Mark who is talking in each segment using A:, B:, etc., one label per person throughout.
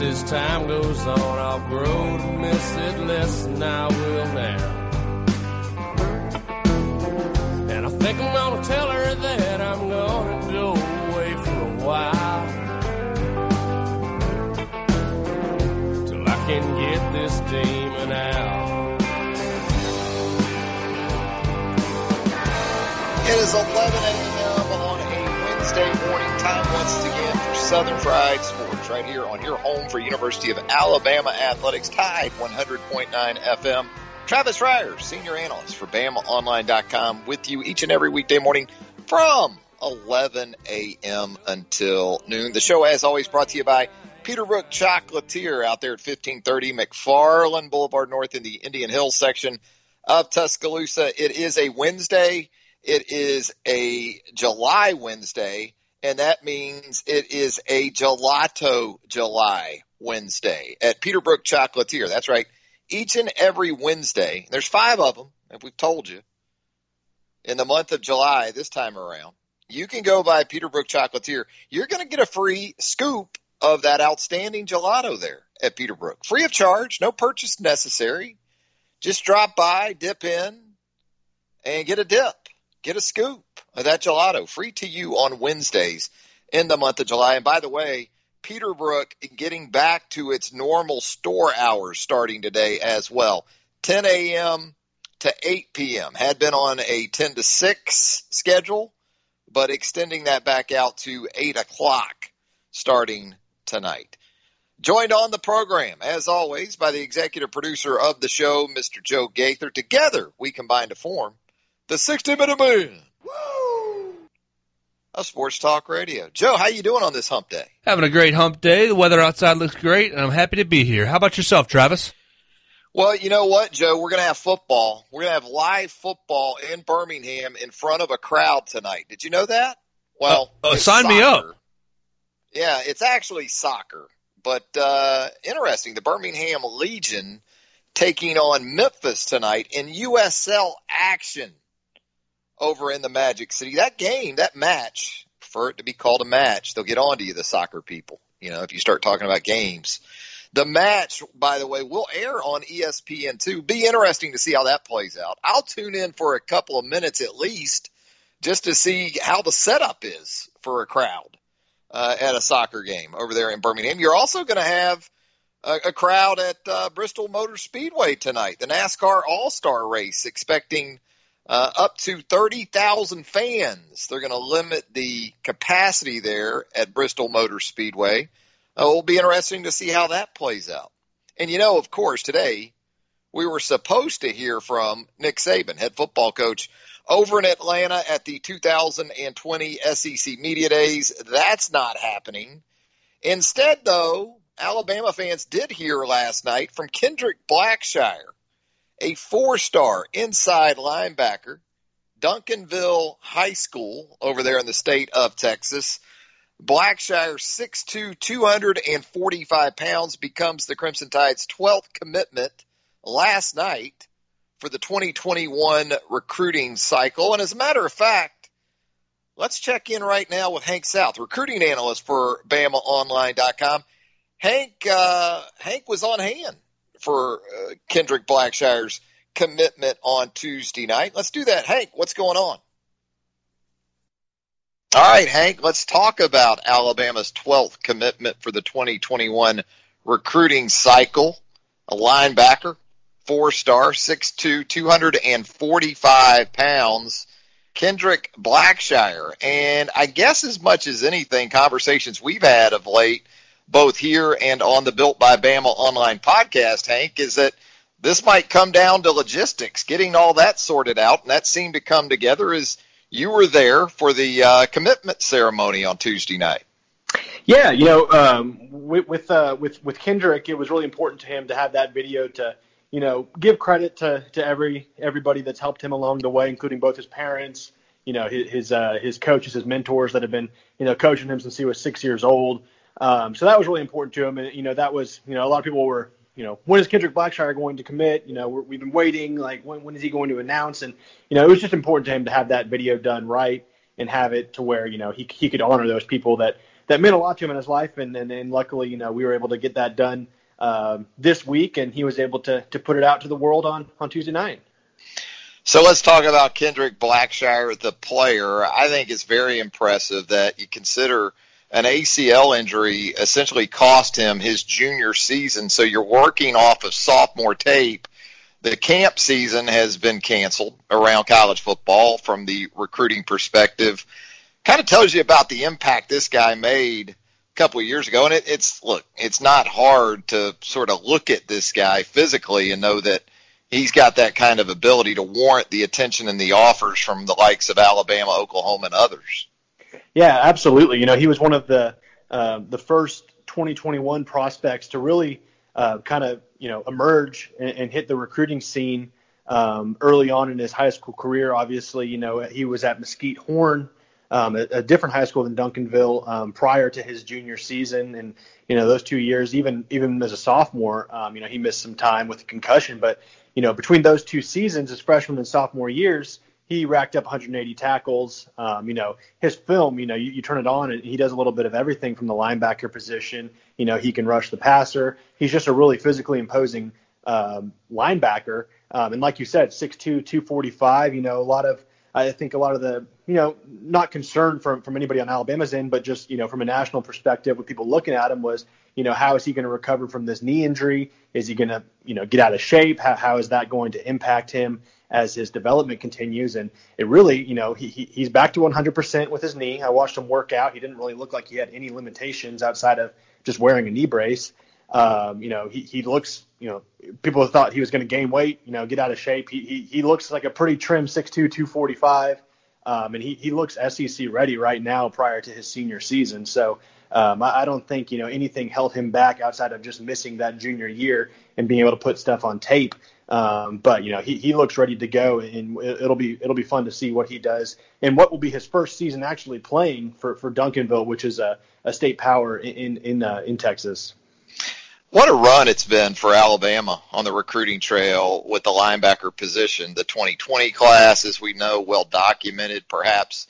A: As time goes on, I'll grow to miss it less than I will now. And I think I'm gonna tell her that I'm gonna go away for a while. Till I can get this demon out.
B: It is 11 a.m. on a Wednesday morning. Time once again for Southern Fried Right here on your home for University of Alabama Athletics, Tide 100.9 FM. Travis Reier, senior analyst for BamaOnline.com with you each and every weekday morning from 11 a.m. until noon. The show, as always, brought to you by Peterbrooke Chocolatier out there at 1530 McFarland Boulevard North in the Indian Hills section of Tuscaloosa. It is a Wednesday. It is a July Wednesday, and that means it is a gelato July Wednesday at Peterbrooke Chocolatier. That's right. Each and every Wednesday, there's five of them, and we've told you, in the month of July this time around, you can go by Peterbrooke Chocolatier. You're going to get a free scoop of that outstanding gelato there at Peterbrooke. Free of charge, no purchase necessary. Just drop by, dip in, and get a dip get a scoop of that gelato free to you on Wednesdays in the month of July. And by the way, Peterbrooke getting back to its normal store hours starting today as well. 10 a.m. to 8 p.m. Had been on a 10 to 6 schedule, but extending that back out to 8 o'clock starting tonight. Joined on the program, as always, by the executive producer of the show, Mr. Joe Gaither. Together, we combine to form the 60 Minute Man. Woo! A sports talk radio. Joe, how you doing on this hump day?
C: Having a great hump day. The weather outside looks great, and I'm happy to be here. How about yourself, Travis?
B: Well, you know what, Joe? We're going to have football. We're going to have live football in Birmingham in front of a crowd tonight. Did you know that? Well,
C: uh, uh, sign soccer. me up.
B: Yeah, it's actually soccer. But uh, interesting, the Birmingham Legion taking on Memphis tonight in USL action over in the Magic City. That game, that match, for it to be called a match, they'll get on to you, the soccer people, you know, if you start talking about games. The match, by the way, will air on ESPN2. Be interesting to see how that plays out. I'll tune in for a couple of minutes at least just to see how the setup is for a crowd uh, at a soccer game over there in Birmingham. You're also going to have a, a, crowd at uh, Bristol Motor Speedway tonight, the NASCAR All Star race, expecting uh, up to 30,000 fans. They're going to limit the capacity there at Bristol Motor Speedway. Uh, it'll be interesting to see how that plays out. And you know, of course, today we were supposed to hear from Nick Saban, head football coach, over in Atlanta at the 2020 SEC Media Days. That's not happening. Instead, though, Alabama fans did hear last night from Kendrick Blackshire a four star inside linebacker, Duncanville High School over there in the state of Texas. Blackshire, 6'2, 245 pounds, becomes the Crimson Tide's 12th commitment last night for the 2021 recruiting cycle. And as a matter of fact, let's check in right now with Hank South, recruiting analyst for BamaOnline.com. Hank, uh, Hank was on hand for uh, Kendrick Blackshire's commitment on Tuesday night. Let's do that. Hank, what's going on? All right, Hank, let's talk about Alabama's 12th commitment for the 2021 recruiting cycle. A linebacker, four star, 6'2, 245 pounds. Kendrick Blackshire. And I guess as much as anything, conversations we've had of late, both here and on the Built by Bama online podcast, Hank, is that this might come down to logistics, getting all that sorted out. And that seemed to come together as you were there for the uh, commitment ceremony on Tuesday night.
D: Yeah, you know, um, with with, uh, with with Kendrick, it was really important to him to have that video to, you know, give credit to, to every everybody that's helped him along the way, including both his parents, you know, his his, uh, his coaches, his mentors that have been, you know, coaching him since he was six years old. Um, so that was really important to him, and you know, that was, you know, a lot of people were, you know, when is Kendrick Blackshire going to commit? You know, we have been waiting, like when when is he going to announce? And you know, it was just important to him to have that video done right and have it to where you know he he could honor those people that that meant a lot to him in his life, and and, and luckily, you know, we were able to get that done uh, this week, and he was able to to put it out to the world on on Tuesday night.
B: So let's talk about Kendrick Blackshire, the player. I think it's very impressive that you consider an ACL injury essentially cost him his junior season. So you're working off of sophomore tape. The camp season has been canceled around college football from the recruiting perspective kind of tells you about the impact this guy made a couple of years ago. And it, it's look, it's not hard to sort of look at this guy physically and know that he's got that kind of ability to warrant the attention and the offers from the likes of Alabama, Oklahoma, and others.
D: Yeah, absolutely. You know, he was one of the uh, the first 2021 prospects to really uh, kind of you know emerge and, and hit the recruiting scene um, early on in his high school career. Obviously, you know he was at Mesquite Horn um, a, a, different high school than Duncanville um, prior to his junior season, and you know those two years, even even as a sophomore, um, you know he missed some time with a concussion, but you know between those two seasons, his freshman and sophomore years, he racked up 180 tackles. Um, you know his film, you know you, you turn it on and he does a little bit of everything from the linebacker position. You know he can rush the passer. He's just a really physically imposing um, linebacker, um, and like you said, 6'2", 245. You know a lot of I think a lot of the, you know, not concern from, from anybody on Alabama's end, but just, you know, from a national perspective, with people looking at him was, you know, how is he going to recover from this knee injury? Is he going to, you know, get out of shape? How, how is that going to impact him as his development continues? And it really, you know, he, he he's back to 100% with his knee. I watched him work out. He didn't really look like he had any limitations outside of just wearing a knee brace. Um, you know, he, he looks, you know, people thought he was going to gain weight, you know, get out of shape. He, he, he looks like a pretty trim 6'2", 245. Um, and he, he looks SEC ready right now prior to his senior season. So um, I, I don't think, you know, anything held him back outside of just missing that junior year and being able to put stuff on tape. Um, but you know he, he looks ready to go, and it'll be it'll be fun to see what he does and what will be his first season actually playing for, for Duncanville, which is a, a state power in in uh, in Texas.
B: What a run it's been for Alabama on the recruiting trail with the linebacker position. The 2020 class, as we know, well documented, perhaps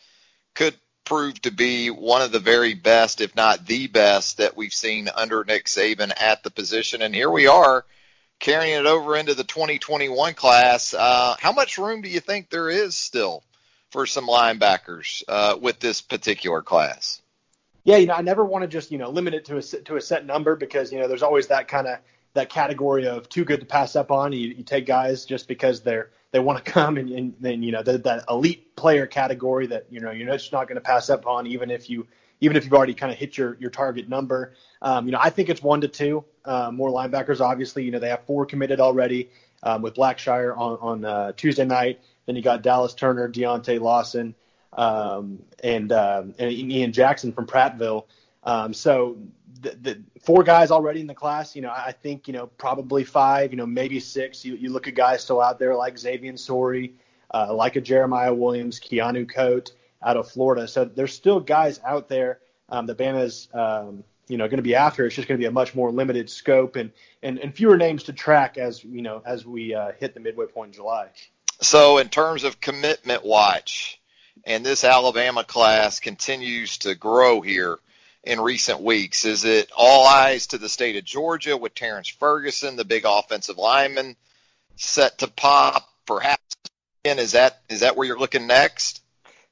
B: could prove to be one of the very best, if not the best, that we've seen under Nick Saban at the position. And here we are carrying it over into the 2021 class. Uh, how much room do you think there is still for some linebackers uh, with this particular class?
D: yeah, you know, I never want to just you know limit it to a to a set number because you know there's always that kind of that category of too good to pass up on. You, you take guys just because they're they want to come and, and then you know the, that elite player category that you know you're just not going to pass up on even if you even if you've already kind of hit your your target number. Um, you know, I think it's one to two uh, more linebackers. Obviously, you know they have four committed already um, with Blackshire on on uh, Tuesday night. Then you got Dallas Turner, Deontae Lawson um, and, um, and Ian Jackson from Prattville. Um, so the, the, four guys already in the class. You know, I think you know probably five. You know, maybe six. You, you look at guys still out there like Xavier Sorey, uh, like a Jeremiah Williams, Keanu Koht out of Florida. So there's still guys out there um, that Bama's um, you know going to be after. It's just going to be a much more limited scope and, and and fewer names to track as you know as we uh, hit the midway point in July.
B: So in terms of commitment watch, and this Alabama class continues to grow here in recent weeks? Is it all eyes to the state of Georgia with Terrence Ferguson, the big offensive lineman, set to pop? Perhaps, and is that is that where you're looking next?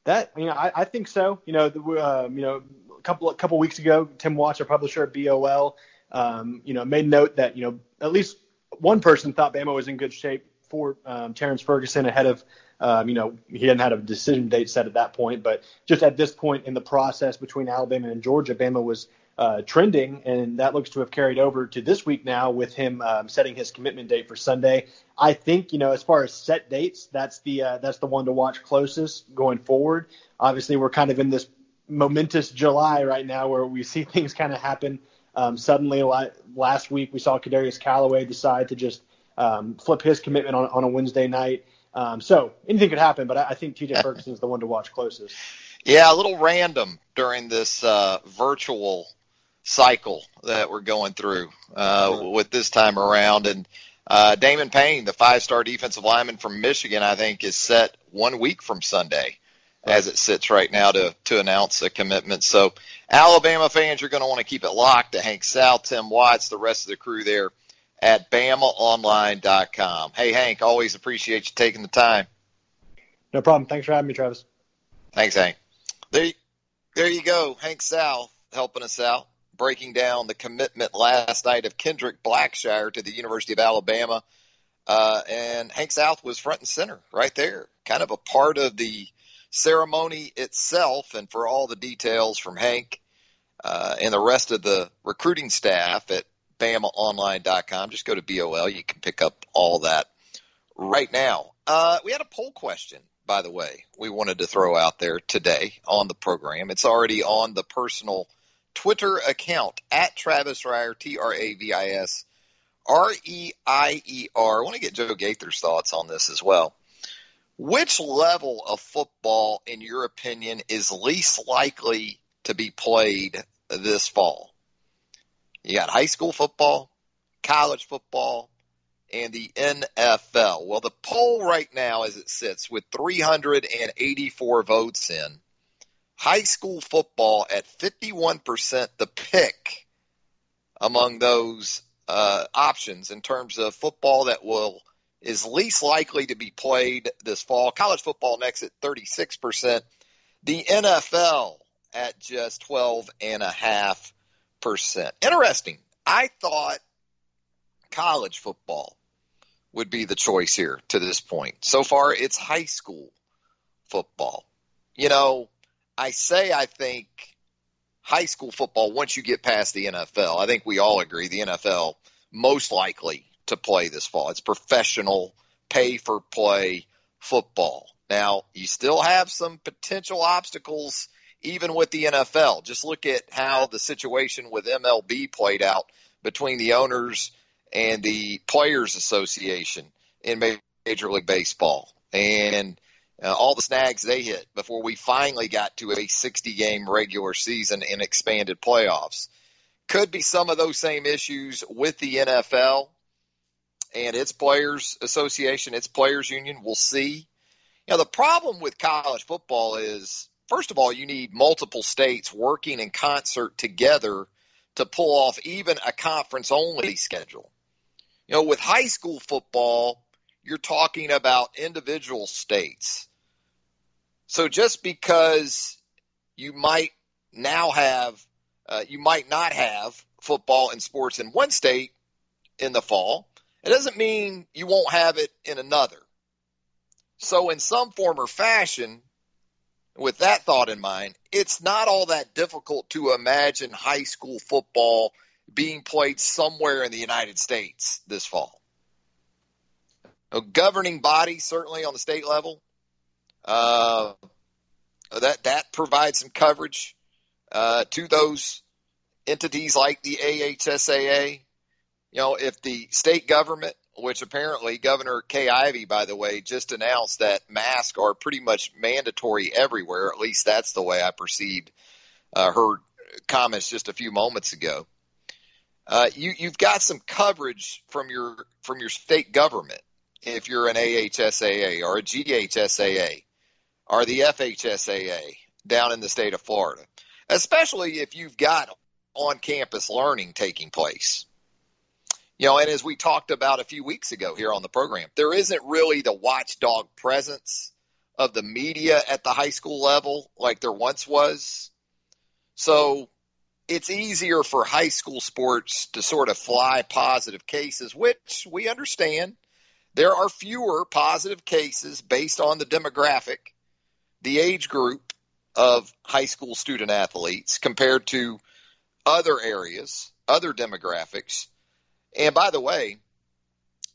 D: That you know, I, I think so. You know, the, um, you know, a couple a couple weeks ago, Tim Watts, our publisher at BOL, um, you know, made note that you know at least one person thought Bama was in good shape for um, Terrence Ferguson ahead of, um, you know, he hadn't had a decision date set at that point, but just at this point in the process between Alabama and Georgia, Bama was uh, trending, and that looks to have carried over to this week now with him um, setting his commitment date for Sunday. I think you know as far as set dates, that's the uh, that's the one to watch closest going forward. Obviously, we're kind of in this momentous July right now where we see things kind of happen um, suddenly. Last week we saw Kadarius Callaway decide to just um, flip his commitment on, on a Wednesday night. Um, so anything could happen, but I, I think TJ Ferguson is the one to watch closest.
B: Yeah, a little random during this uh, virtual cycle that we're going through uh, with this time around. And uh, Damon Payne, the five-star defensive lineman from Michigan, I think is set one week from Sunday as it sits right now to to announce a commitment. So Alabama fans, you're going to want to keep it locked to Hank South, Tim Watts, the rest of the crew there at BamaOnline.com. Hey Hank, always appreciate you taking the time.
D: No problem. Thanks for having me, Travis.
B: Thanks, Hank. There, there you go, Hank South helping us out breaking down the commitment last night of Kendrick Blackshire to the University of Alabama. Uh, and Hank South was front and center right there, kind of a part of the ceremony itself. And for all the details from Hank uh, and the rest of the recruiting staff at BamaOnline.com, just go to BOL. You can pick up all that right now. Uh, we had a poll question, by the way, we wanted to throw out there today on the program. It's already on the personal Twitter account at Travis Reier, T R A V I S R E I E R. I want to get Joe Gaither's thoughts on this as well. Which level of football, in your opinion, is least likely to be played this fall? You got high school football, college football, and the NFL. Well, the poll right now, as it sits, with 384 votes in, high school football at 51% the pick among those uh, options in terms of football that will is least likely to be played this fall. College football next at 36%. The NFL at just 12 and a half percent. Interesting. I thought college football would be the choice here to this point. So far, it's high school football. You know, I say I think high school football, once you get past the NFL, I think we all agree the NFL most likely to play this fall. It's professional, pay for play football. Now, you still have some potential obstacles even with the NFL. Just look at how the situation with MLB played out between the owners and the Players Association in Major League Baseball. And uh, all the snags they hit before we finally got to a 60 game regular season and expanded playoffs. Could be some of those same issues with the NFL and its players association, its players union. We'll see. You know, the problem with college football is, first of all, you need multiple states working in concert together to pull off even a conference only schedule. You know, with high school football, you're talking about individual states. So just because you might now have, uh, you might not have football and sports in one state in the fall, it doesn't mean you won't have it in another. So in some form or fashion, with that thought in mind, it's not all that difficult to imagine high school football being played somewhere in the United States this fall a governing body, certainly on the state level. Uh, that that provides some coverage uh, to those entities like the AHSAA. You know, if the state government, which apparently Governor Kay Ivey, by the way, just announced that masks are pretty much mandatory everywhere. At least that's the way I perceived uh, her comments just a few moments ago. Uh, you, you've got some coverage from your from your state government if you're an AHSAA or a GHSAA or the FHSAA down in the state of Florida, especially if you've got on campus learning taking place. You know, and as we talked about a few weeks ago here on the program, there isn't really the watchdog presence of the media at the high school level like there once was. So it's easier for high school sports to sort of fly positive cases, which we understand there are fewer positive cases based on the demographic, the age group of high school student athletes compared to other areas, other demographics. And by the way,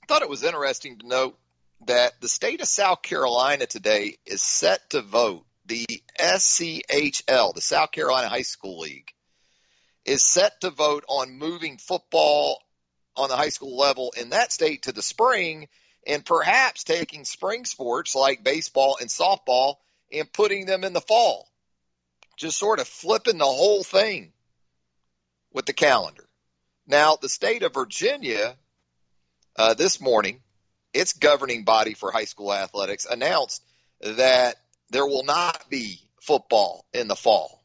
B: I thought it was interesting to note that the state of South Carolina today is set to vote the SCHL, the South Carolina High School League, is set to vote on moving football on the high school level in that state to the spring and perhaps taking spring sports like baseball and softball and putting them in the fall. Just sort of flipping the whole thing with the calendar. Now, the state of Virginia uh, this morning, its governing body for high school athletics announced that there will not be football in the fall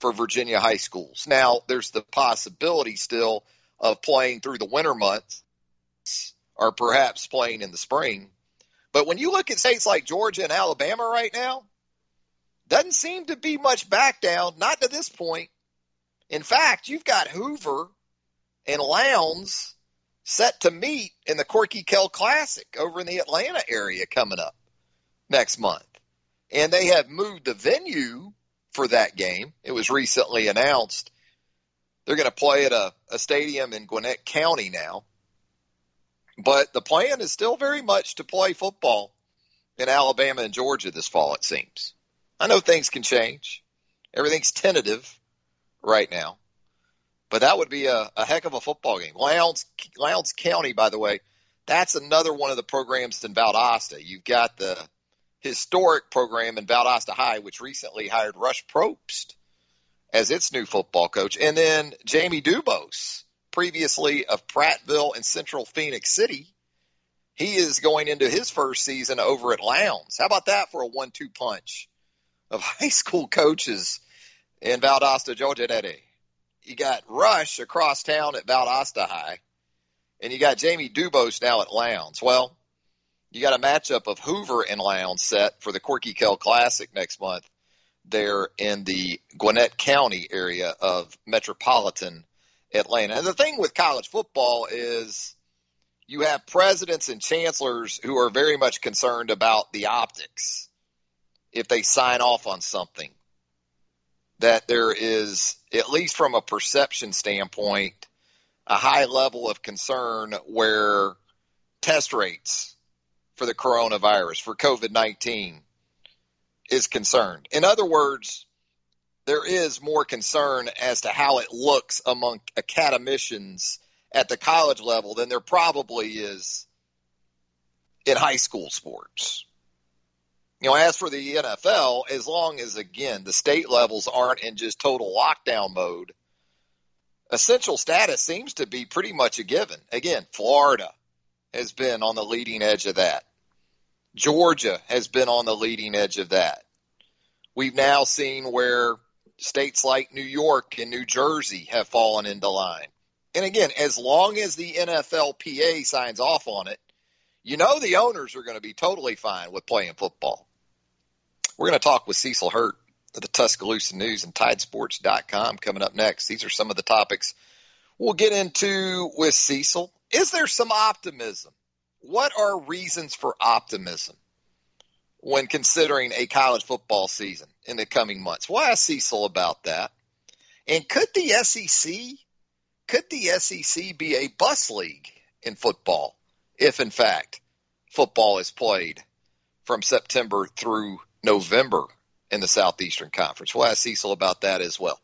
B: for Virginia high schools. Now, there's the possibility still of playing through the winter months or perhaps playing in the spring. But when you look at states like Georgia and Alabama right now, doesn't seem to be much back down, not to this point. In fact, you've got Hoover and Lowndes set to meet in the Corky Kell Classic over in the Atlanta area coming up next month. And they have moved the venue for that game. It was recently announced. They're going to play at a, a stadium in Gwinnett County now. But the plan is still very much to play football in Alabama and Georgia this fall, it seems. I know things can change. Everything's tentative right now. But that would be a, a heck of a football game. Lowndes, Lowndes County, by the way, that's another one of the programs in Valdosta. You've got the historic program in Valdosta High, which recently hired Rush Propst as its new football coach. And then Jamey DuBose, previously of Prattville and Central Phenix City. He is going into his first season over at Lowndes. How about that for a one two punch of high school coaches in Valdosta, Georgia today? You got Rush across town at Valdosta High, and you got Jamey DuBose now at Lowndes. Well, you got a matchup of Hoover and Lowndes set for the Corky Kell Classic next month there in the Gwinnett County area of metropolitan Atlanta. And the thing with college football is you have presidents and chancellors who are very much concerned about the optics if they sign off on something that there is, at least from a perception standpoint, a high level of concern where test rates for the coronavirus, for COVID 19, is concerned. In other words, there is more concern as to how it looks among academicians at the college level than there probably is in high school sports. You know, as for the NFL, as long as again the state levels aren't in just total lockdown mode, essential status seems to be pretty much a given. Again, Florida has been on the leading edge of that. Georgia has been on the leading edge of that. We've now seen where states like New York and New Jersey have fallen into line. And again, as long as the NFLPA signs off on it, you know the owners are going to be totally fine with playing football. We're going to talk with Cecil Hurt of the Tuscaloosa News and Tidesports.com coming up next. These are some of the topics we'll get into with Cecil. Is there some optimism? What are reasons for optimism when considering a college football season in the coming months? We'll ask Cecil about that. And could the SEC could the SEC be a bus league in football if, in fact, football is played from September through November in the Southeastern Conference? We'll ask Cecil about that as well.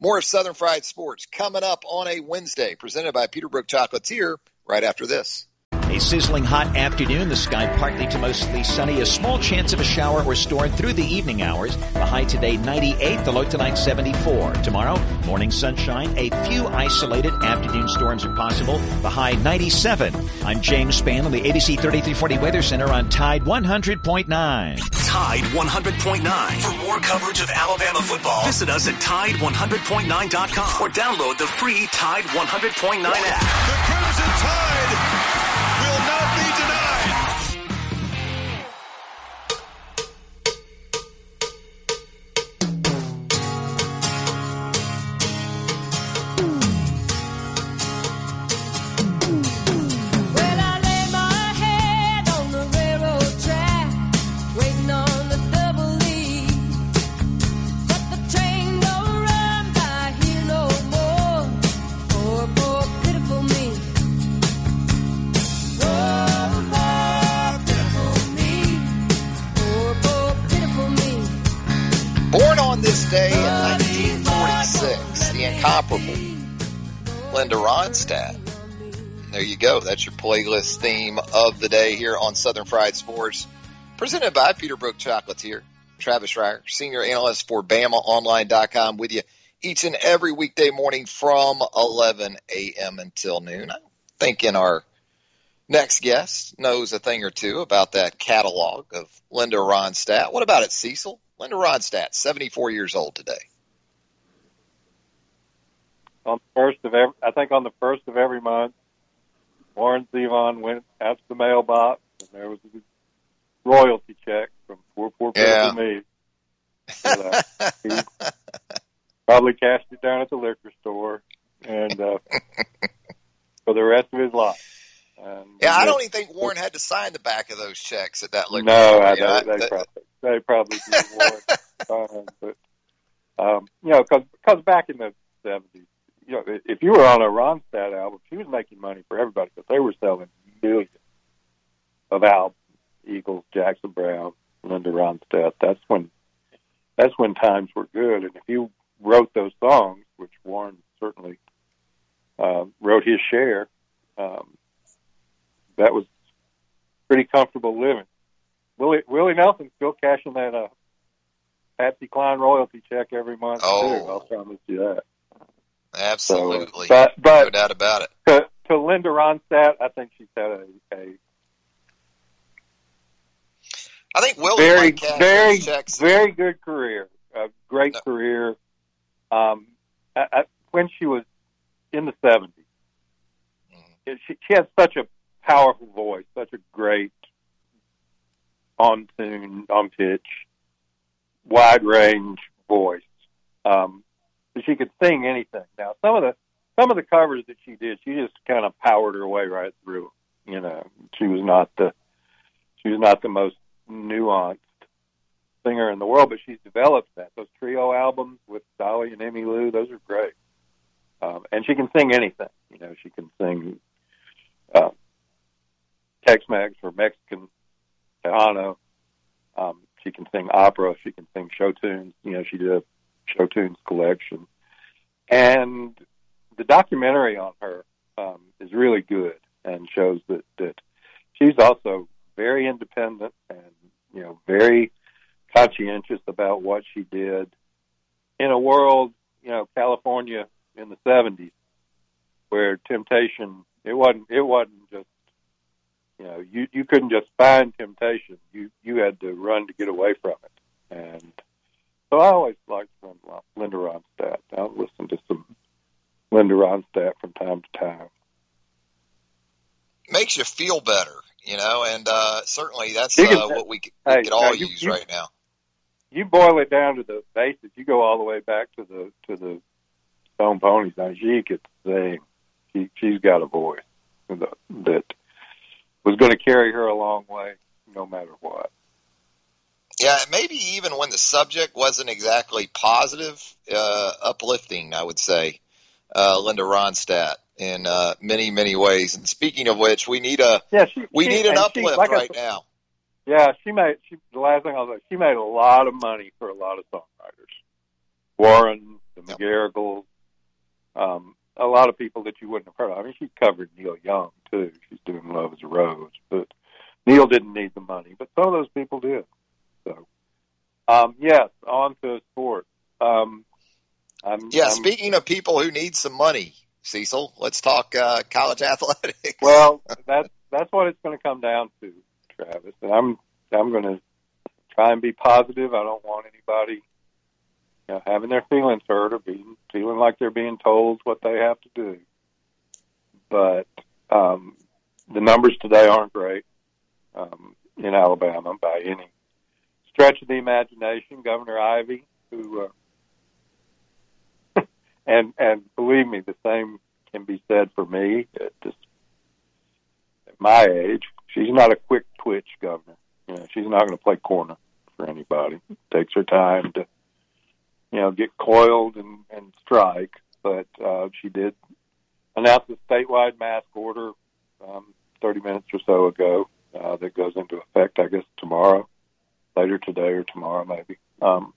B: More of Southern Fried Sports coming up on a Wednesday, presented by Peterbrooke Chocolatier right after this.
E: A sizzling hot afternoon. The sky partly to mostly sunny. A small chance of a shower or storm through the evening hours. The high today 98. The low tonight 74. Tomorrow, morning sunshine. A few isolated afternoon storms are possible. The high 97. I'm James Spann on the ABC 3340 Weather Center on Tide 100.9.
F: Tide 100.9. For more coverage of Alabama football, visit us at Tide100.9.com or download the free Tide 100.9 app.
G: The Crimson Tide
B: Linda There you go. That's your playlist theme of the day here on Southern Fried Sports. Presented by Peterbrooke Chocolatier. Travis Reier, senior analyst for BamaOnline.com with you each and every weekday morning from 11 a.m. until noon. I'm thinking our next guest knows a thing or two about that catalog of Linda Ronstadt. What about it, Cecil? Linda Ronstadt, 74 years old today.
H: On the first of every, I think on the first of every month, Warren Zevon went out to the mailbox, and there was a royalty check from poor, poor
B: Yeah.
H: me. And, uh, he probably cashed it down at the liquor store, and uh, for the rest of his life. And
B: Yeah, I don't even think Warren had to sign the back of those checks at that liquor
H: No. I,
B: You know,
H: they, they probably they probably did more. um, but um, you know, because back in the seventies, you know, if you were on a Ronstadt album, she was making money for everybody because they were selling millions of albums. Eagles, Jackson Browne, Linda Ronstadt. That's when that's when times were good. And if you wrote those songs, which Warren certainly uh, wrote his share, um, that was pretty comfortable living. Willie Willie Nelson still cashing that uh, Patsy Cline royalty check every month
B: Oh.
H: too. I'll promise you that.
B: Absolutely.
H: So, but
B: no doubt about it.
H: to, to Linda Ronstadt, I think she's had a, a
B: I think Will
H: very very very good career, a great
B: No.
H: career. Um, I, I, when she was in the seventies,
B: Mhm.
H: she, she had such a powerful voice, such a great on tune, on pitch, wide range voice. Um, she could sing anything. Now, some of the some of the covers that she did, she just kind of powered her way right through. You know, she was not the she was not the most nuanced singer in the world, but she's developed that. Those trio albums with Dolly and Emmylou, those are great. Um, and she can sing anything. You know, she can sing uh, Tex-Mex or Mexican Tejano. Um, she can sing opera. She can sing show tunes. You know, she did a show tunes collection. And the documentary on her um, is really good and shows that, that she's also very independent and you know very conscientious about what she did in a world you know California in the 70s where temptation it wasn't it wasn't just you know you you couldn't just find temptation you you had to run to get away from it and so I always liked Linda Linda Ronstadt I'll listen to some Linda Ronstadt from time to time
B: Makes you feel better, you know, and uh, certainly that's
H: can-
B: uh, what we could,
H: Hey,
B: we could all
H: you-
B: use
H: you-
B: right now.
H: you boil it down to the basics. You go all the way back to the to the Stone Poneys. Now she could sing. She she's got a voice that was going to carry her a long way, no matter what.
B: Yeah, maybe even when the subject wasn't exactly positive, uh, uplifting, I would say, uh, Linda Ronstadt in uh, many, many ways. And speaking of which, we need a
H: Yeah, she.
B: we
H: she,
B: need an
H: and she-
B: uplift
H: like
B: right now.
H: Yeah, she made. She the last thing I was like, she made a lot of money for a lot of songwriters. Warren, the. McGarrigles, um, a lot of people that you wouldn't have heard of. I mean, she covered Neil Young too. She's doing "Love Is a Rose," but Neil didn't need the money, but some of those people did. So, um, yes, on to sport. Um, I'm,
B: Yeah,
H: I'm-
B: speaking of people who need some money, Cecil, let's talk uh, college athletics.
H: Well, that's that's what it's going to come down to, Travis. And I'm I'm going to try and be positive. I don't want anybody, you know, having their feelings hurt or being feeling like they're being told what they have to do. But um, the numbers today aren't great um, in Alabama by any stretch of the imagination. Governor Ivey, who uh, and and believe me, the same can be said for me at this at my age. She's not a quick twitch governor. You know, she's not going to play corner for anybody. takes her time to, you know, get coiled and, and strike. But uh, she did announce a statewide mask order um, 30 minutes or so ago uh, that goes into effect, I guess, tomorrow, later today or tomorrow maybe. Um,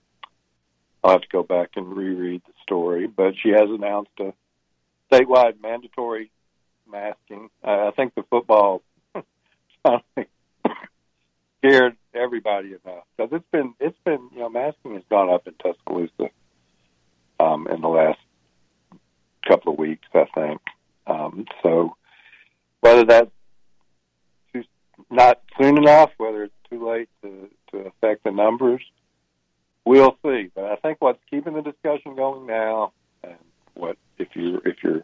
H: I'll have to go back and reread the story, but she has announced a statewide mandatory masking. Uh, I think the football finally scared everybody enough because it's been it's been you know masking has gone up in Tuscaloosa um, in the last couple of weeks, I think. Um, so whether that's not soon enough, whether it's too late to to affect the numbers, we'll see. But I think what's keeping the discussion going now, and what if you if you're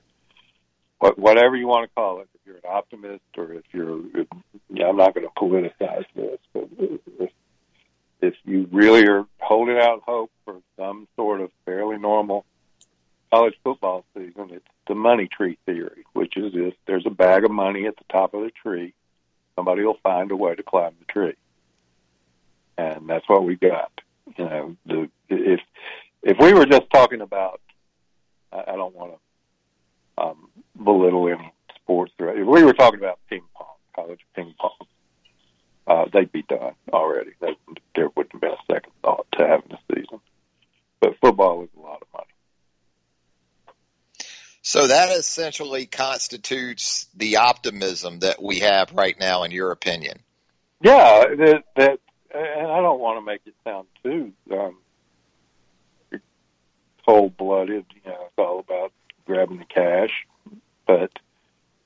H: what, whatever you want to call it, if you're an optimist or if you're, if, yeah, I'm not going to politicize this, but if, if you really are holding out hope for some sort of fairly normal college football season, it's the money tree theory, which is this: there's a bag of money at the top of the tree. Somebody will find a way to climb the tree, and that's what we got. You know, the if if we were just talking about, I, I don't want to um, belittle any sports. If we were talking about ping pong, college ping pong, uh, they'd be done already. They, there wouldn't have been a second thought to having a season. But football is a lot of money.
B: So that essentially constitutes the optimism that we have right now, in your opinion.
H: Yeah, that, that and I don't want to make it sound too um, cold blooded. You know, it's all about grabbing the cash, but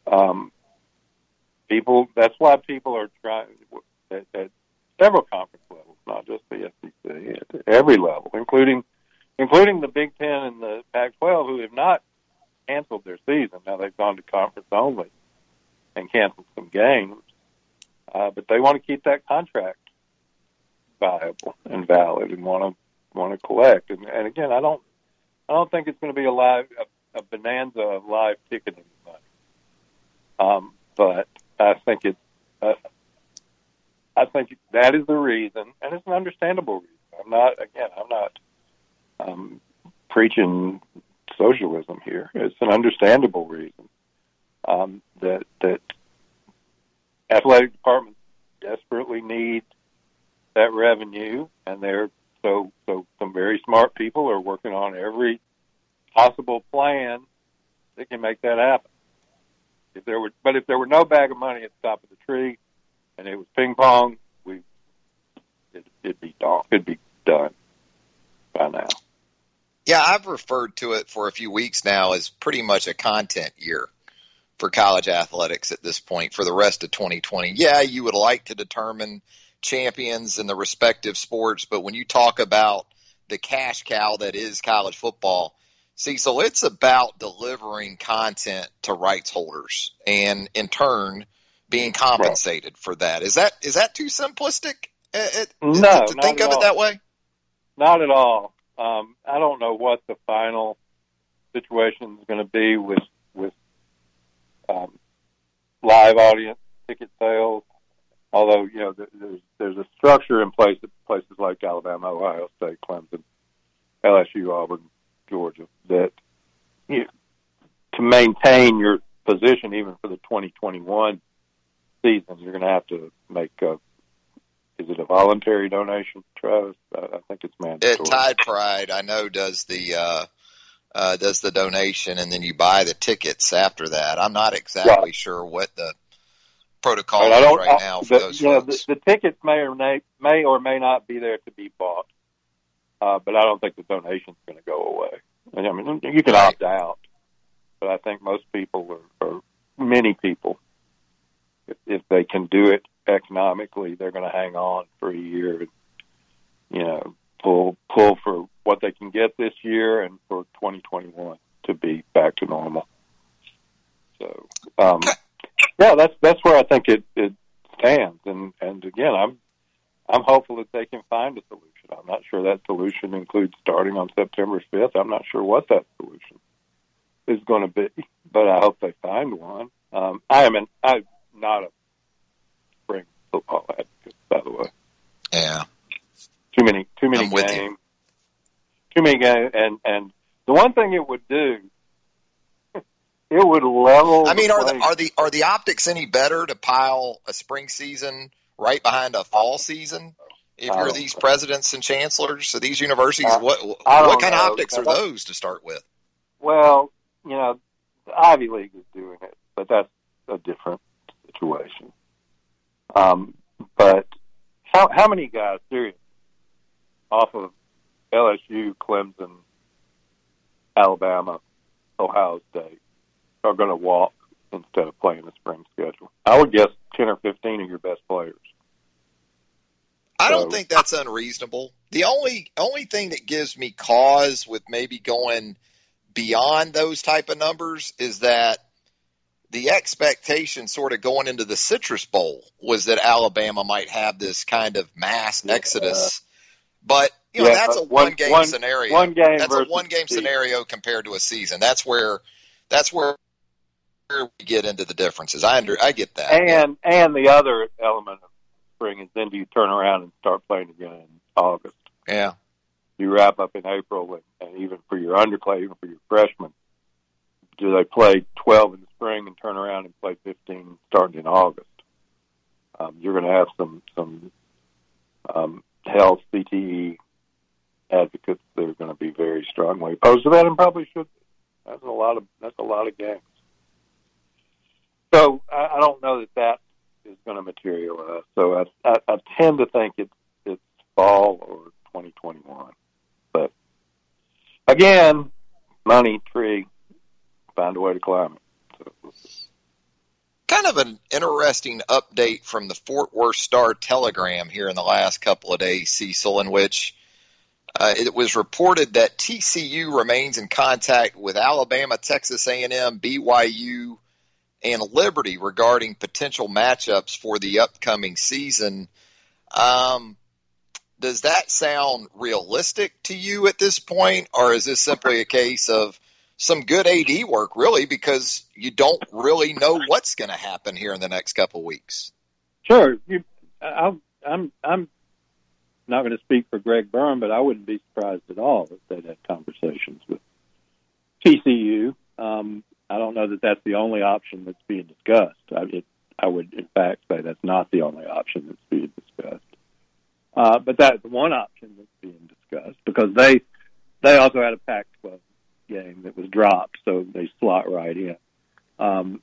H: um, people. That's why people are trying at, at several conference levels, not just the SEC, at every level, including including the Big Ten and the Pac-12, who have not canceled their season. Now they've gone to conference only and canceled some games, uh, but they want to keep that contract viable and valid and want to want to collect. And, and again, I don't I don't think it's going to be a live a, a bonanza of live ticketing money. Um, but I think it's uh, I think that is the reason, and it's an understandable reason. I'm not again I'm not um, preaching socialism here. It's an understandable reason um, that that athletic departments desperately need that revenue, and they're so so some very smart people are working on every possible plan that can make that happen. If there were, but if there were no bag of money at the top of the tree, and it was ping pong, we it, it'd be done. It'd be done by now.
B: Yeah, I've referred to it for a few weeks now as pretty much a content year for college athletics at this point for the rest of 2020. Yeah, you would like to determine champions in the respective sports, but when you talk about the cash cow that is college football, Cecil, it's about delivering content to rights holders and in turn being compensated right. for that. Is that is that too simplistic? Uh, it,
H: no,
B: to think of
H: all.
B: it that way.
H: Not at all. Um, I don't know what the final situation is going to be with with um, live audience ticket sales. Although you know there's there's a structure in place at places like Alabama, Ohio State, Clemson, LSU, Auburn, Georgia that you, to maintain your position even for the 2021 season, you're going to have to make a is it a voluntary donation, Travis? I think it's mandatory.
B: At Tide Pride, I know does the uh, uh, does the donation, and then you buy the tickets after that. I'm not exactly right. sure what the protocol
H: right,
B: is right now for
H: the,
B: those
H: you know. The, the, tickets may or may, may or may not be there to be bought, uh, but I don't think the donation's going to go away. I mean, you can
B: right.
H: opt out, but I think most people are, or many people, if, if they can do it economically, they're going to hang on for a year and, you know, pull, pull for what they can get this year and for 2021 to be back to normal. So, um, yeah, that's, that's where I think it, it stands. And, and again, I'm, I'm hopeful that they can find a solution. I'm not sure that solution includes starting on September 5th. I'm not sure what that solution is going to be, but I hope they find one. Um, I am an, I'm not a spring football advocate, by the way.
B: Yeah.
H: Too many, too many games. Too many games, and and the one thing it would do, it would level.
B: I mean,
H: the
B: are the are the are the optics any better to pile a spring season right behind a fall season? If you're these
H: know.
B: presidents and chancellors of these universities,
H: I-
B: what
H: I
B: what kind of optics are those to start with?
H: Well, you know, the Ivy League is doing it, but that's a different situation. Um, but how how many guys, seriously, off of LSU, Clemson, Alabama, Ohio State, are going to walk instead of playing the spring schedule? I would guess ten or fifteen of your best players.
B: I don't
H: So-
B: think that's unreasonable. The only only thing that gives me cause with maybe going beyond those type of numbers is that the expectation sort of going into the Citrus Bowl was that Alabama might have this kind of mass
H: Yeah.
B: exodus. But you know,
H: Yeah,
B: that's a
H: one-
B: one game
H: one-
B: scenario.
H: one game
B: that's a one game scenario compared to a season. That's where that's where we get into the differences. I under I get that.
H: And and the other element of spring is then do you turn around and start playing again in August?
B: yeah.
H: You wrap up in April, and, and even for your underclass, even for your freshmen, do they play 12 in the spring and turn around and play 15 starting in August? Um, you're going to have some some um, health CTE advocates that are going to be very strongly opposed to that, and probably should. That's a lot of that's a lot of games. So I, don't know that that is going to materialize. So I, I, I tend to think it's it's fall or 2021. But again, money tree, find a way to climb it. So,
B: kind of an interesting update from the Fort Worth Star Telegram here in the last couple of days, Cecil, in which uh, it was reported that TCU remains in contact with Alabama, Texas A&M, BYU, and Liberty regarding potential matchups for the upcoming season. Um, does that sound realistic to you at this point, or is this simply a case of some good AD work, really, because you don't really know what's going to happen here in the next couple weeks.
H: Sure, you, I'm I'm not going to speak for Greg Byrne, but I wouldn't be surprised at all if they'd had conversations with TCU. Um, I don't know that that's the only option that's being discussed. I, it, I would, in fact, say that's not the only option that's being discussed. Uh, but that's one option that's being discussed because they they also had a Pac-12 game that was dropped, so they slot right in. Um,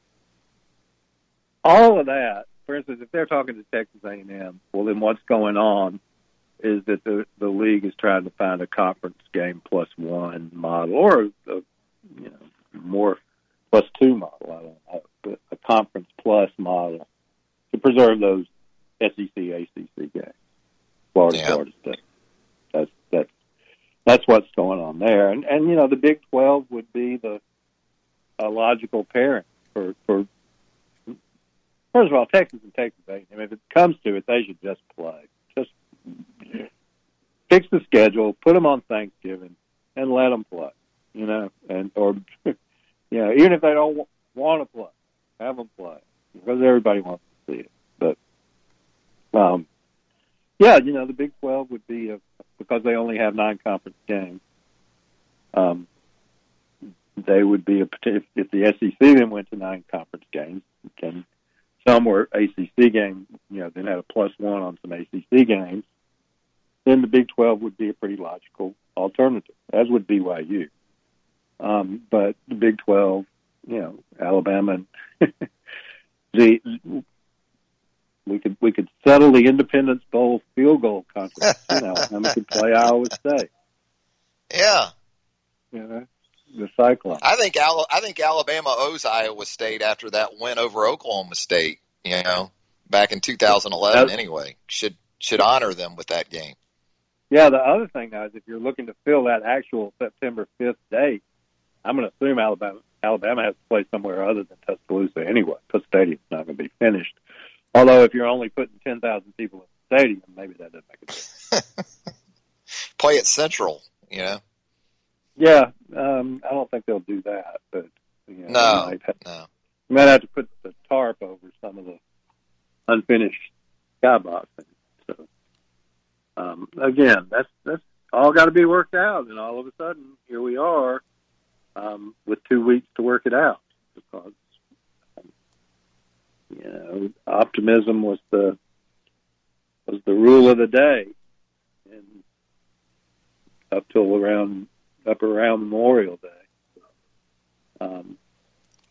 H: all of that, for instance, if they're talking to Texas A&M, well, then what's going on is that the the league is trying to find a conference game plus one model, or a, you know more plus two model. I don't know, but a conference plus model to preserve those SEC ACC games. Florida,
B: Yeah.
H: Florida State. That's that's that's what's going on there, and and you know the Big Twelve would be the a logical pairing for for first of all Texas and Texas A&M. If it comes to it, they should just play. Just fix the schedule, put them on Thanksgiving, and let them play. You know, and or you know even if they don't want to play, have them play because everybody wants to see it. But um, yeah, you know the Big Twelve would be a, because they only have nine conference games. Um, they would be a if, if the SEC then went to nine conference games, and some were ACC games, you know, then had a plus one on some ACC games, then the Big Twelve would be a pretty logical alternative, as would BYU. Um, but the Big Twelve, you know, Alabama, and the we could we could settle the Independence Bowl field goal contest. You know, Alabama could play Iowa State.
B: Yeah,
H: You know, the Cyclones.
B: I think Al- I think Alabama owes Iowa State after that win over Oklahoma State. You know, back in 2011.
H: That-
B: Anyway, should should honor them with that game.
H: Yeah, the other thing now is if you're looking to fill that actual September 5th date, I'm going to assume Alabama Alabama has to play somewhere other than Tuscaloosa anyway, because stadium's not going to be finished. Although if you're only putting 10,000 people in the stadium, maybe that doesn't make a difference.
B: Play at Central. You know,
H: Yeah, um, I don't think they'll do that, but you know,
B: No.
H: you might, have,
B: no.
H: you might have to put the tarp over some of the unfinished skyboxing. So um, again, that's that's all got to be worked out, and all of a sudden, here we are um, with two weeks to work it out because you know optimism was the was the rule of the day and up till around up around Memorial Day. Um,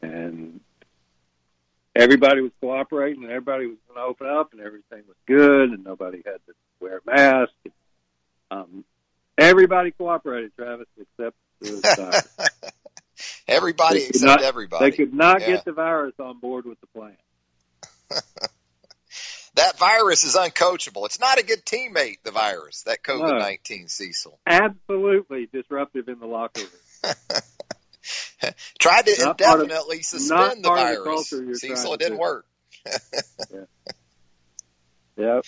H: and everybody was cooperating, and everybody was going to open up, and everything was good, and nobody had to wear a mask. Um, everybody cooperated, Travis, except.
B: Everybody
H: They
B: except
H: not-
B: everybody.
H: They could not
B: Yeah.
H: get the virus on board with the plan.
B: That virus is uncoachable. It's not a good teammate, the virus, that COVID 19 Cecil.
H: Absolutely disruptive in the locker room.
B: Tried to
H: Not part of-
B: indefinitely suspend the
H: the
B: virus.
H: culture
B: Cecil, it didn't work.
H: Yep.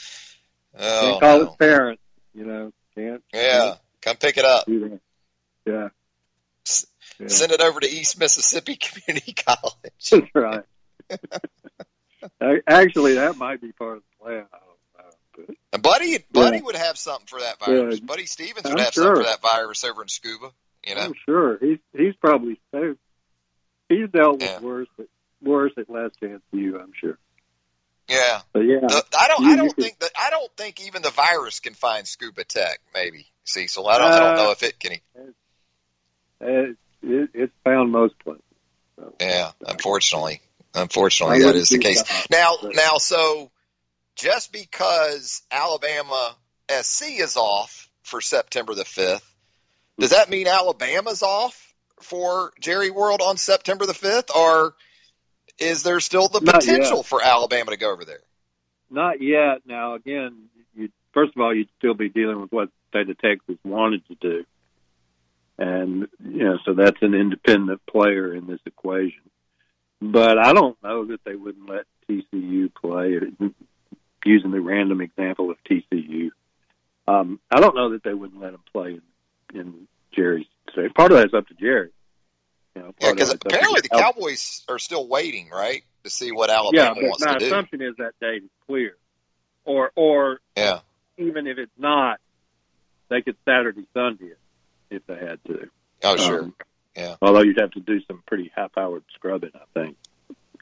B: Oh,
H: Can't call
B: no.
H: it parents, you know. Can't.
B: Yeah, come pick it up.
H: can't do that. Yeah. Yeah.
B: Send it over to East Mississippi Community College.
H: That's right. Actually, that might be part of the plan. Know. But
B: Buddy, Buddy
H: Yeah.
B: would have something for that virus.
H: Yeah.
B: Buddy Stephens
H: I'm
B: would have
H: sure.
B: something for that virus over in Scooba. You know,
H: I'm sure he's he's probably so he's dealt with worse at worse at Last Chance U. I'm sure.
B: yeah.
H: But yeah,
B: The, I don't.
H: You-
B: I don't think that. I don't think even the virus can find Scooba Tech. Maybe Cecil. I don't. I don't
H: Uh,
B: know if it can.
H: It, it, it's found most places. So.
B: Yeah. Unfortunately, unfortunately, that the case.
H: that.
B: Now, now, so just because Alabama SC is off for September the fifth, does that mean Alabama's off for Jerry World on September the fifth, or is there still the potential for Alabama to go over there?
H: Not yet. Now, again, you, first of all, you'd still be dealing with what State of Texas wanted to do, and you know, so that's an independent player in this equation. But I don't know that they wouldn't let TCU play. Using the random example of TCU, um, I don't know that they wouldn't let them play in, in Jerry's state. Part of that's up to Jerry. You know,
B: Yeah, because
H: that's up to
B: apparently the
H: Al-
B: Cowboys are still waiting, right, to see what Alabama
H: but
B: wants to do.
H: My assumption is that date is clear, or or
B: Yeah.
H: even if it's not, they could Saturday Sunday it if they had to.
B: Oh, sure.
H: Um,
B: Yeah.
H: Although you'd have to do some pretty high powered scrubbing, I think,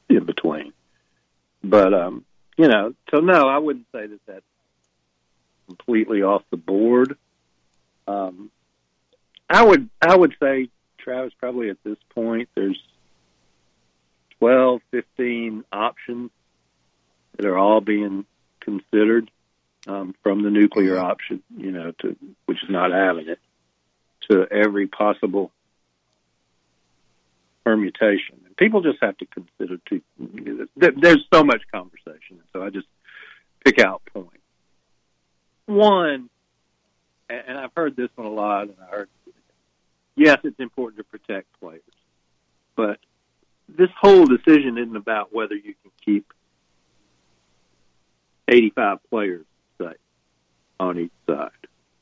H: in between. But um, you know, so no, I wouldn't say that that's completely off the board. Um, I would I would say Travis probably at this point there's 12, 15 options that are all being considered um, from the nuclear option, you know, to which is not having it, to every possible permutation. And people just have to consider. To, there's so much conversation, so I just pick out points. One, and I've heard this one a lot, and I heard, yes, it's important to protect players, but this whole decision isn't about whether you can keep 85 players, say, on each side.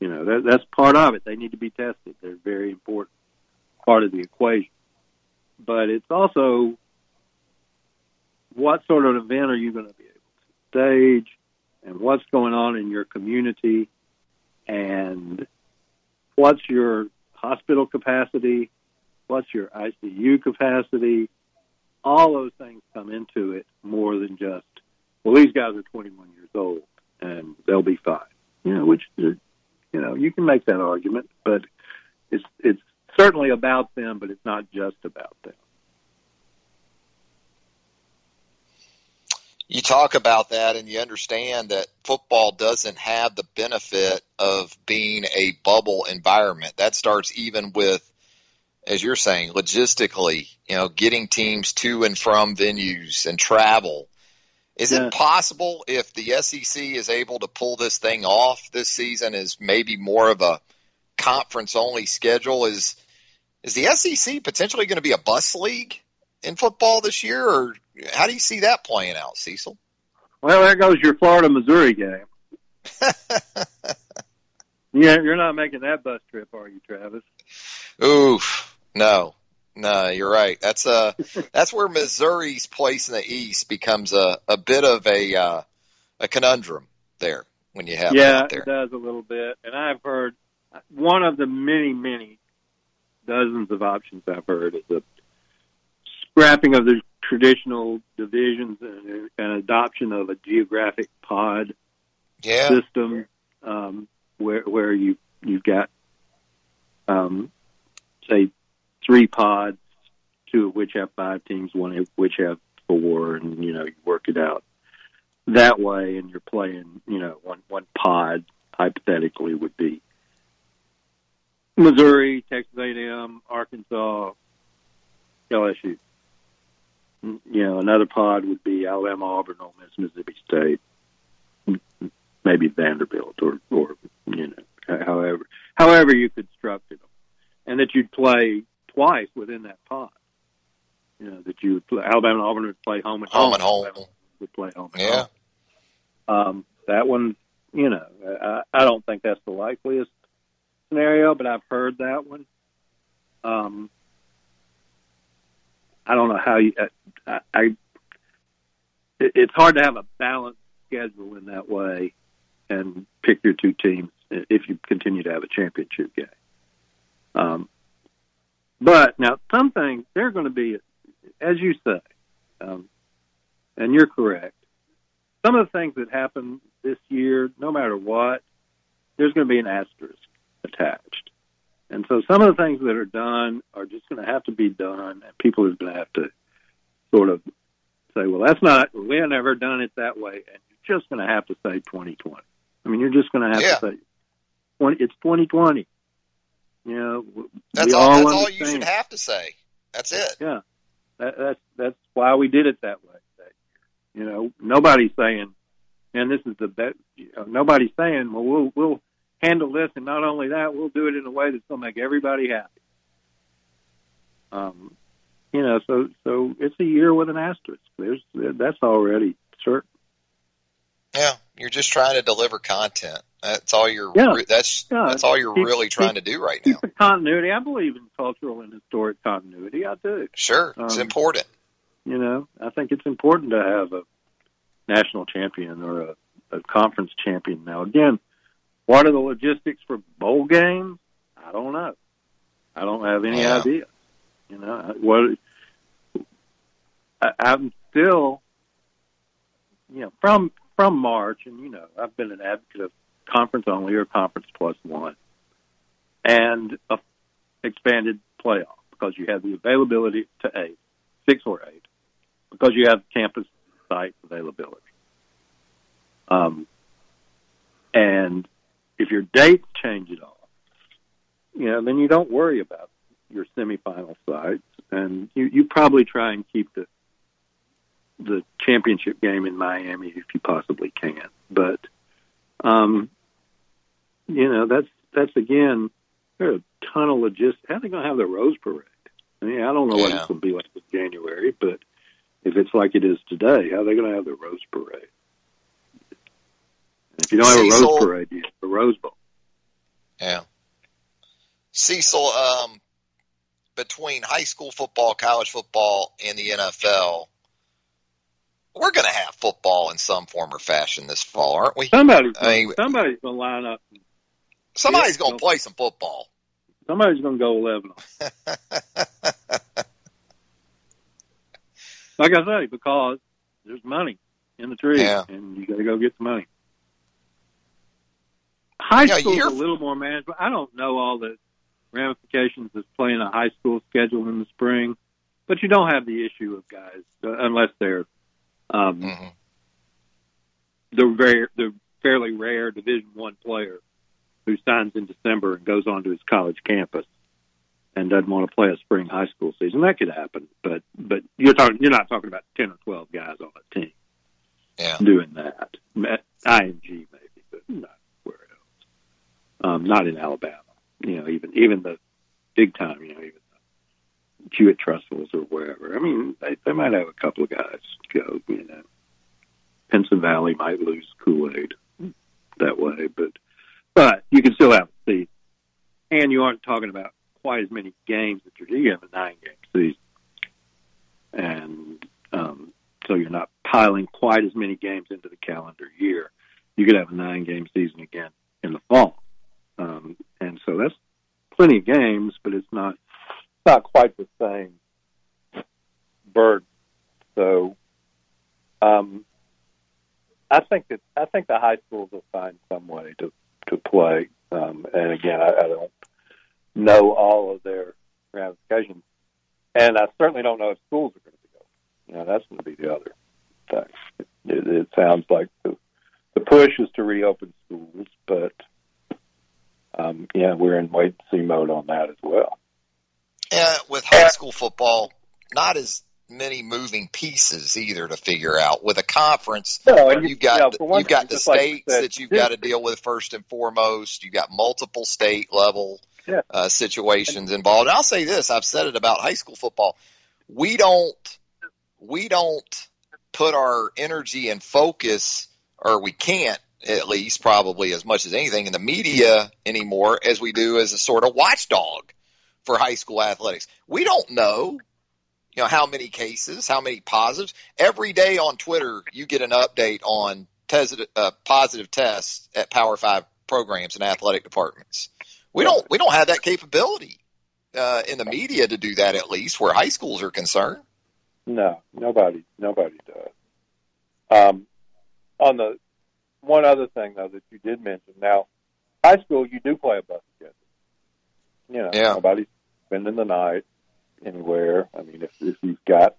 H: You know, that, that's part of it. They need to be tested. They're very important part of the equation. But it's also what sort of event are you going to be able to stage and what's going on in your community and what's your hospital capacity, what's your ICU capacity. All those things come into it more than just, well, these guys are 21 years old and they'll be fine. You know, which, you know, you can make that argument, but it's, it's certainly about them, but it's not just about them.
B: you talk about that and you understand that football doesn't have the benefit of being a bubble environment. That starts even with, as you're saying, logistically, you know, getting teams to and from venues and travel. Is
H: Yeah.
B: it possible if the SEC is able to pull this thing off this season is maybe more of a conference only schedule? Is is the SEC potentially going to be a bus league in football this year, or how do you see that playing out, Cecil?
H: Well, there goes your Florida Missouri game. Yeah, you're not making that bus trip, are you, Travis?
B: Oof, no, no, you're right. That's uh that's where Missouri's place in the East becomes a a bit of a uh, a conundrum there when you have
H: yeah,
B: that there.
H: it does a little bit. And I've heard one of the many, many dozens of options I've heard is the scrapping of the traditional divisions and an adoption of a geographic pod
B: Yeah,
H: system um, where where you you've got um, say three pods, two of which have five teams, one of which have four, and you know you work it out that way, and you're playing, you know, one one pod hypothetically would be Missouri, Texas A&M, Arkansas, LSU. Mm, you know, another pod would be Alabama, Auburn, Ole Miss, Mississippi State, maybe Vanderbilt, or or you know, however however you constructed them, and that you'd play twice within that pod. You know, that you would play, Alabama, Auburn would play home and
B: home and home.
H: Alabama would play home. And
B: Yeah.
H: home. Um, that one, you know, I, I don't think that's the likeliest scenario, but I've heard that one. Um, I don't know how you. I, I it, it's hard to have a balanced schedule in that way and pick your two teams if you continue to have a championship game. Um, but now, some things they're going to be, as you say, um, and you're correct. Some of the things that happen this year, no matter what, there's going to be an asterisk attached. And so some of the things that are done are just going to have to be done, and people are going to have to sort of say, well, that's not, we have never done it that way, and you're just going to have to say 2020. I mean, you're just going to have
B: Yeah.
H: to say, 20, it's 2020. You know,
B: That's
H: we
B: all. That's all you should have to say. That's it.
H: Yeah, that, that's that's why we did it that way. That. You know, nobody's saying, and this is the best. You know, nobody's saying, well, we'll we'll handle this, and not only that, we'll do it in a way that's going to make everybody happy. Um, you know, so so it's a year with an asterisk. There's that's already certain.
B: Yeah, you're just trying to deliver content. That's all you're.
H: Yeah.
B: That's
H: Yeah.
B: that's all you're
H: Keep-
B: really trying
H: keep-
B: to do right now.
H: The continuity. I believe in cultural and historic continuity. I do.
B: Sure, it's
H: Um,
B: important.
H: You know, I think it's important to have a national champion or a, a conference champion. Now, again, what are the logistics for bowl games? I don't know. I don't have any
B: Yeah.
H: idea. You know, what I, I'm still, you know, from from March, and you know, I've been an advocate of conference only or conference plus one, and a expanded playoff because you have the availability to eight, six or eight, because you have campus site availability. Um, and if your dates change at all, you know, then you don't worry about your semifinal sites, and you, you probably try and keep the the championship game in Miami if you possibly can. But um, you know, that's that's again, there are a ton of logistics. How are they going to have the Rose Parade? I mean, I don't know what
B: Yeah.
H: it's going to be like in January, but if it's like it is today, how are they going to have the Rose Parade? If you don't have a Rose Parade, you have the Rose Bowl.
B: Yeah. Cecil, um, between high school football, college football, and the NFL, we're going to have football in some form or fashion this fall, aren't we?
H: Somebody's
B: I mean-
H: somebody's going to line up.
B: Somebody's going to play some football.
H: Somebody's going to go eleven. like I say, because there's money in the tree,
B: Yeah.
H: and you got to go get the money. High
B: Yeah,
H: school's a little more manageable. I don't know all the ramifications of playing a high school schedule in the spring, but you don't have the issue of guys uh, unless they're um,
B: hmm
H: the rare, the fairly rare Division One player who signs in December and goes on to his college campus and doesn't want to play a spring high school season. That could happen, but but you're talking you're not talking about ten or twelve guys on a team
B: Yeah.
H: doing that. At IMG maybe, but not where else. Um, not in Alabama. You know, even even the big time. You know, Hewitt-Trussville or wherever. I mean, they, they might have a couple of guys go. You know, Pinson Valley might lose Kool Aid that way, but but you can still have a season, and you aren't talking about quite as many games that you're. You have a nine game season, and um, so you're not piling quite as many games into the calendar year. You could have a nine game season again in the fall, um, and so that's plenty of games, but it's not not quite the same burden. So, um, I think that I think the high schools will find some way to to play. Um, and again, I, I don't know all of their ramifications. And I certainly don't know if schools are going to be open. Know, that's going to be the other thing. It, it, it sounds like the the push is to reopen schools, but um, yeah, we're in wait and see mode on that as well.
B: Yeah, with high school football, not as many moving pieces either to figure out. With a conference,
H: No, and you-
B: you've got
H: you know, one
B: you've got the
H: just like
B: states
H: said,
B: that you've got to deal with first and foremost. You've got multiple state level
H: Yeah.
B: uh, situations involved. And I'll say this: I've said it about high school football. We don't we don't put our energy and focus, or we can't at least probably as much as anything in the media anymore as we do as a sort of watchdog for high school athletics. We don't know, you know, how many cases, how many positives. Every day on Twitter, you get an update on tes- uh, positive tests at Power Five programs and athletic departments. We don't we don't have that capability uh, in the media to do that at least where high schools are concerned.
H: No, nobody, nobody does. Um, on the one other thing though that you did mention, now high school you do play a bus. You know,
B: Yeah.
H: nobody's spending the night anywhere. I mean, if if you've got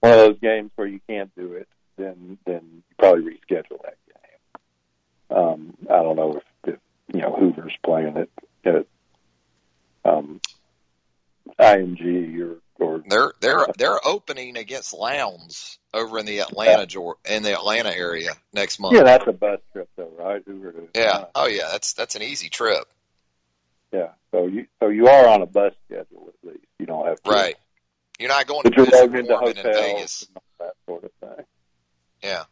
H: one of those games where you can't do it, then then you probably reschedule that game. Um, I don't know if, if you know Hoover's playing it at um, IMG or or
B: They're they're they're opening against Lowndes over in the Atlanta in the Atlanta area next month.
H: yeah, that's a bus trip though, right? Hoover to
B: Yeah. Oh yeah, that's that's an easy trip.
H: Yeah. So you so you are on a bus schedule at least. You don't have to,
B: Right. You're not going to
H: But you're
B: visit
H: into
B: Morgan in
H: hotels
B: Vegas.
H: and that sort of thing.
B: Yeah.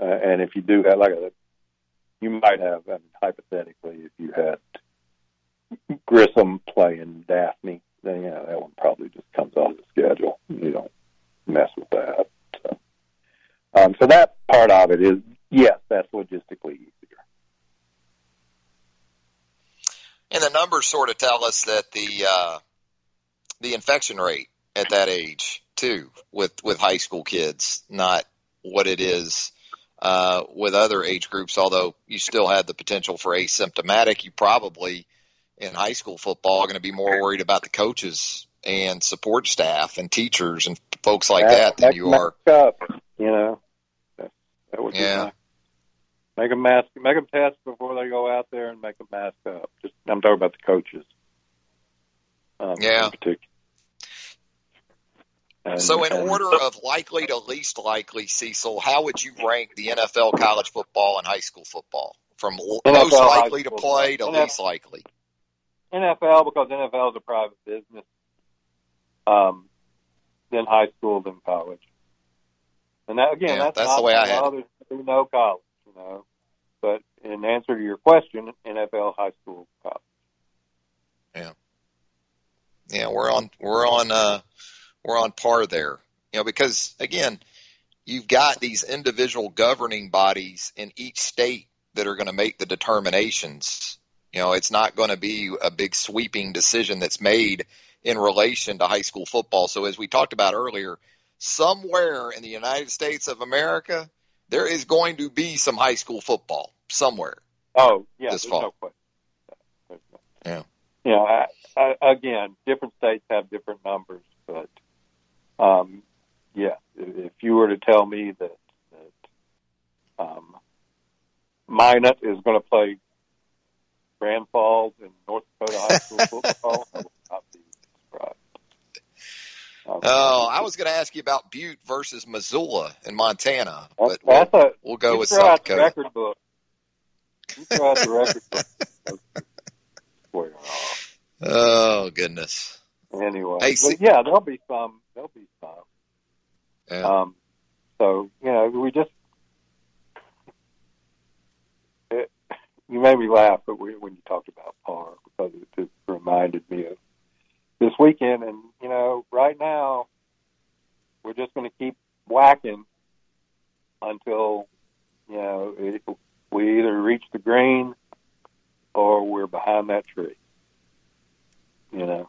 H: Uh, and if you do have like a, you might have I mean, hypothetically if you had Grissom playing Daphne, then yeah, that one probably just comes off the schedule. You don't mess with that. So, um, so that part of it is yes, that's logistically easier.
B: And the numbers sort of tell us that the uh, the infection rate at that age too, with with high school kids, not what it is uh, with other age groups. Although you still have the potential for asymptomatic, you probably in high school football are going to be more worried about the coaches and support staff and teachers and folks like that than you are.
H: Up, you know, that, that would
B: Yeah.
H: be. Make them mask, make them test before they go out there, and make them mask up. Just I'm talking about the coaches. Um,
B: Yeah.
H: In particular. And-
B: So, in
H: and-
B: order of likely to least likely, Cecil, how would you rank the NFL, college football, and high school football from
H: NFL,
B: most likely to play to
H: NFL.
B: least likely?
H: NFL because NFL is a private business. Um, then high school, then college. And that again,
B: Yeah,
H: that's,
B: that's the way I had
H: others who college, know. But in answer to your question, NFL, high school, college.
B: Yeah, Yeah, we're on we're on uh, we're on par there. You know, because again, you've got these individual governing bodies in each state that are going to make the determinations. You know, it's not going to be a big sweeping decision that's made in relation to high school football. So as we talked about earlier, somewhere in the United States of America, there is going to be some high school football somewhere.
H: Oh, yeah,
B: This fall.
H: no question. No-
B: Yeah.
H: You know, I, I, again, different states have different numbers, but um, yeah, if if you were to tell me that that um, Minot is going to play Grand Falls in North Dakota high school football, I would not be surprised. Um,
B: Oh, I was going to ask you about Butte versus Missoula in Montana, but we'll,
H: a
B: we'll go with South Dakota.
H: record book. You the record book.
B: Oh goodness.
H: Anyway,
B: Hey, see-
H: yeah, there'll be some. There'll be some.
B: Yeah.
H: Um, so you know, we just it, you made me laugh, but we, when you talked about par because it just reminded me of this weekend. And you know, right now we're just going to keep whacking until you know it, we either reach the green or we're behind that tree. You know,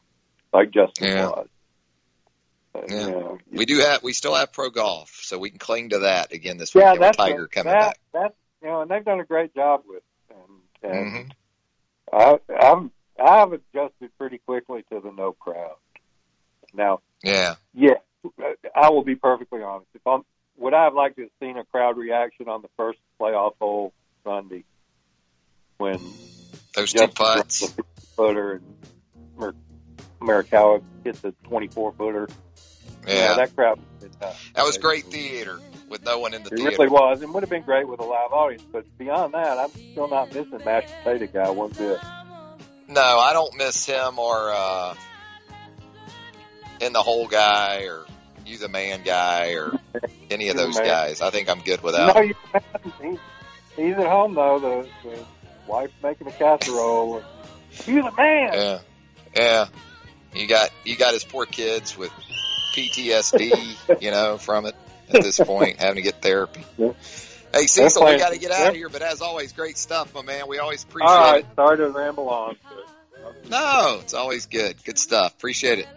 H: like Justin
B: Yeah.
H: was. But,
B: Yeah.
H: you know,
B: we do have we still have pro golf, so we can cling to that again this
H: yeah,
B: weekend with Tiger
H: a-
B: coming
H: that,
B: back.
H: That's you know, and they've done a great job with. it. And, and
B: Mhm.
H: I, I'm I've adjusted pretty quickly to the no crowd. Now,
B: Yeah.
H: yeah, I will be perfectly honest. If I'm, would I have liked to have seen a crowd reaction on the first playoff hole Sunday when
B: Those two putts.
H: Footer and Mer- Morikawa hit the 24 footer?
B: Yeah.
H: that crowd.
B: That was great theater with no one in the
H: It
B: theater.
H: really was, and would have been great with a live audience. But beyond that, I'm still not missing mashed potato guy one bit.
B: No, I don't miss him or uh, in the hole guy or you the man guy or any of those guys. I think I'm good without.
H: No,
B: him.
H: you, he, he's at home though. The, the wife making a casserole. You the man.
B: Yeah, yeah. You got you got his poor kids with PTSD, you know, from it at this point, having to get therapy.
H: Yeah.
B: Hey, Cecil, we got to get out of here, but as always, great stuff, my man. We always appreciate
H: All right,
B: it.
H: sorry to ramble on.
B: No, it's always good. Good stuff. Appreciate it.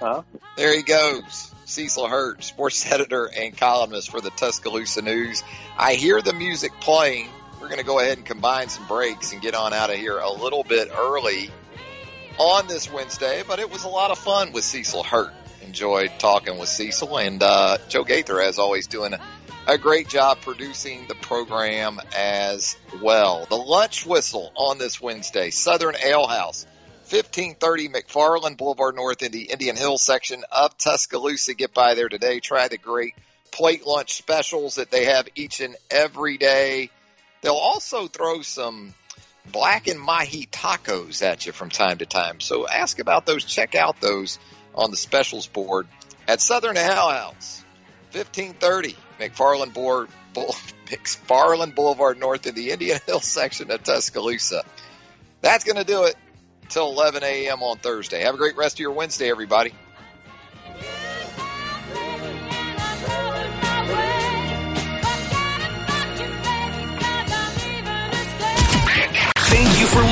H: Huh?
B: There he goes. Cecil Hurt, sports editor and columnist for the Tuscaloosa News. I hear the music playing. We're going to go ahead and combine some breaks and get on out of here a little bit early on this Wednesday, but it was a lot of fun with Cecil Hurt. Enjoyed talking with Cecil and uh, Joe Gaither, as always, doing a, a great job producing the program as well. The lunch whistle on this Wednesday, Southern Ale House. 1530 McFarland Boulevard North in the Indian Hill section of Tuscaloosa. Get by there today. Try the great plate lunch specials that they have each and every day. They'll also throw some black and mahi tacos at you from time to time. So ask about those. Check out those on the specials board at Southern Ale House, 1530 McFarland Board, McFarland Boulevard North in the Indian Hill section of Tuscaloosa. That's going to do it until 11 a.m. on Thursday. Have a great rest of your Wednesday, everybody.